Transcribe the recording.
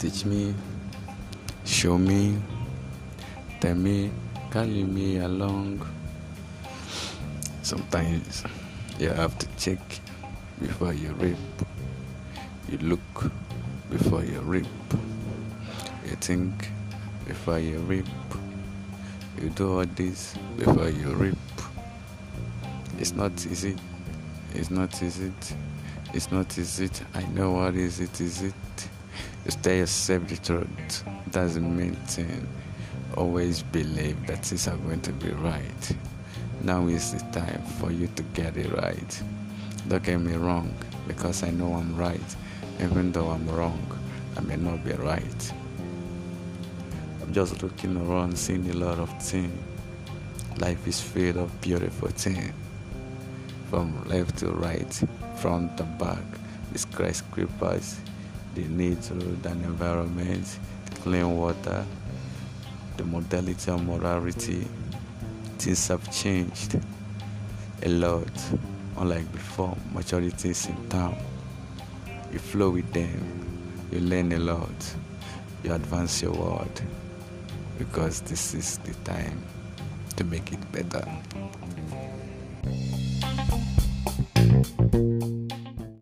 teach me, show me, tell me, carry me along. Sometimes you have to check before you reap. You look before you reap. You think before you reap. You do all this before you reap. It's not easy. It's not easy. It's not easy. I know what is it. Is it? The truth. That's the main thing. Always believe that things are going to be right. Now is the time for you to get it right. Don't get me wrong, because I know I'm right. Even though I'm wrong, I may not be right. I'm just looking around, seeing a lot of things. Life is filled of beautiful things. From left to right, front to back, the skyscrapers, the nature and environment, the clean water, the modality and morality. Things have changed a lot. Unlike before, maturity is in town. You flow with them, you learn a lot, you advance your world because this is the time to make it better.